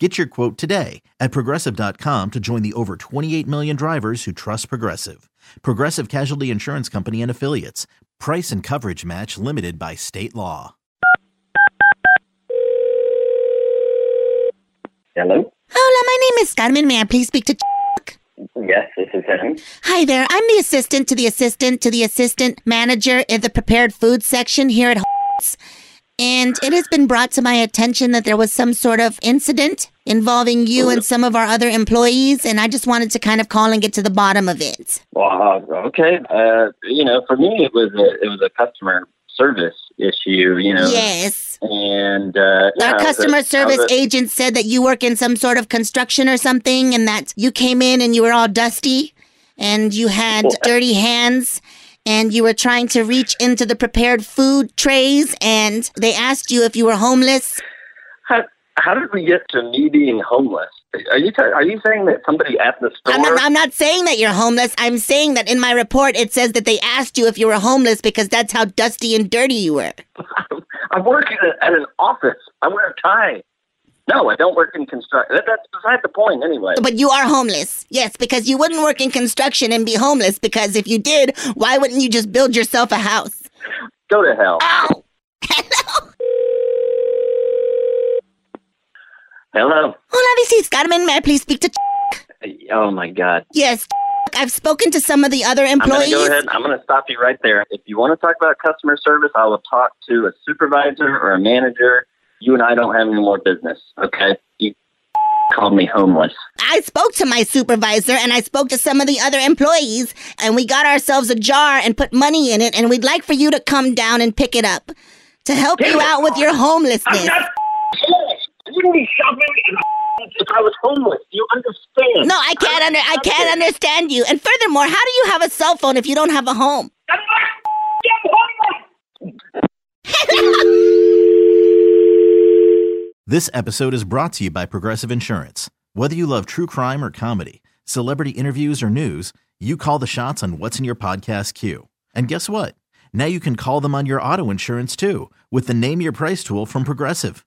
Get your quote today at progressive.com to join the over 28 million drivers who trust Progressive. Progressive Casualty Insurance Company and Affiliates. Price and coverage match limited by state law. Hello? Hola, my name is Carmen. May I please speak to Chuck? Yes, this is him. Hi there. I'm the assistant to the assistant to the assistant manager in the prepared food section here at H's. And it has been brought to my attention that there was some sort of incident involving you and some of our other employees, and I just wanted to kind of call and get to the bottom of it. Well, uh, okay. Uh, you know, for me, it was a it was a customer service issue. You know, Yes. and uh, yeah, Our was a- customer service a- agent said that you work in some sort of construction or something, and that you came in and you were all dusty, and you had What? dirty hands, and you were trying to reach into the prepared food trays, and they asked you if you were homeless. How, did we get to me being homeless? Are you ta- are you saying that somebody at the store? I'm not, I'm not saying that you're homeless. I'm saying that in my report it says that they asked you if you were homeless because that's how dusty and dirty you were. I work at, at an office. I wear a tie. No, I don't work in construction. That, that's beside the point, anyway. But you are homeless. Yes, because you wouldn't work in construction and be homeless because if you did, why wouldn't you just build yourself a house? Go to hell. Ow! Hello. Hello. Hola, this is Carmen. May I please speak to? Uh, oh my God. Yes. I've spoken to some of the other employees. I'm going to go ahead. I'm going to stop you right there. If you want to talk about customer service, I will talk to a supervisor or a manager. You and I don't have any more business. Okay? You called me homeless. I spoke to my supervisor and I spoke to some of the other employees, and we got ourselves a jar and put money in it, and we'd like for you to come down and pick it up to help you out with your homelessness. Homeless. I wouldn't be shopping if I was homeless. Do you understand? No, I can't under I can't understand you. And furthermore, how do you have a cell phone if you don't have a home? I'm not homeless. This episode is brought to you by Progressive Insurance. Whether you love true crime or comedy, celebrity interviews or news, you call the shots on what's in your podcast queue. And guess what? Now you can call them on your auto insurance too with the Name Your Price tool from Progressive.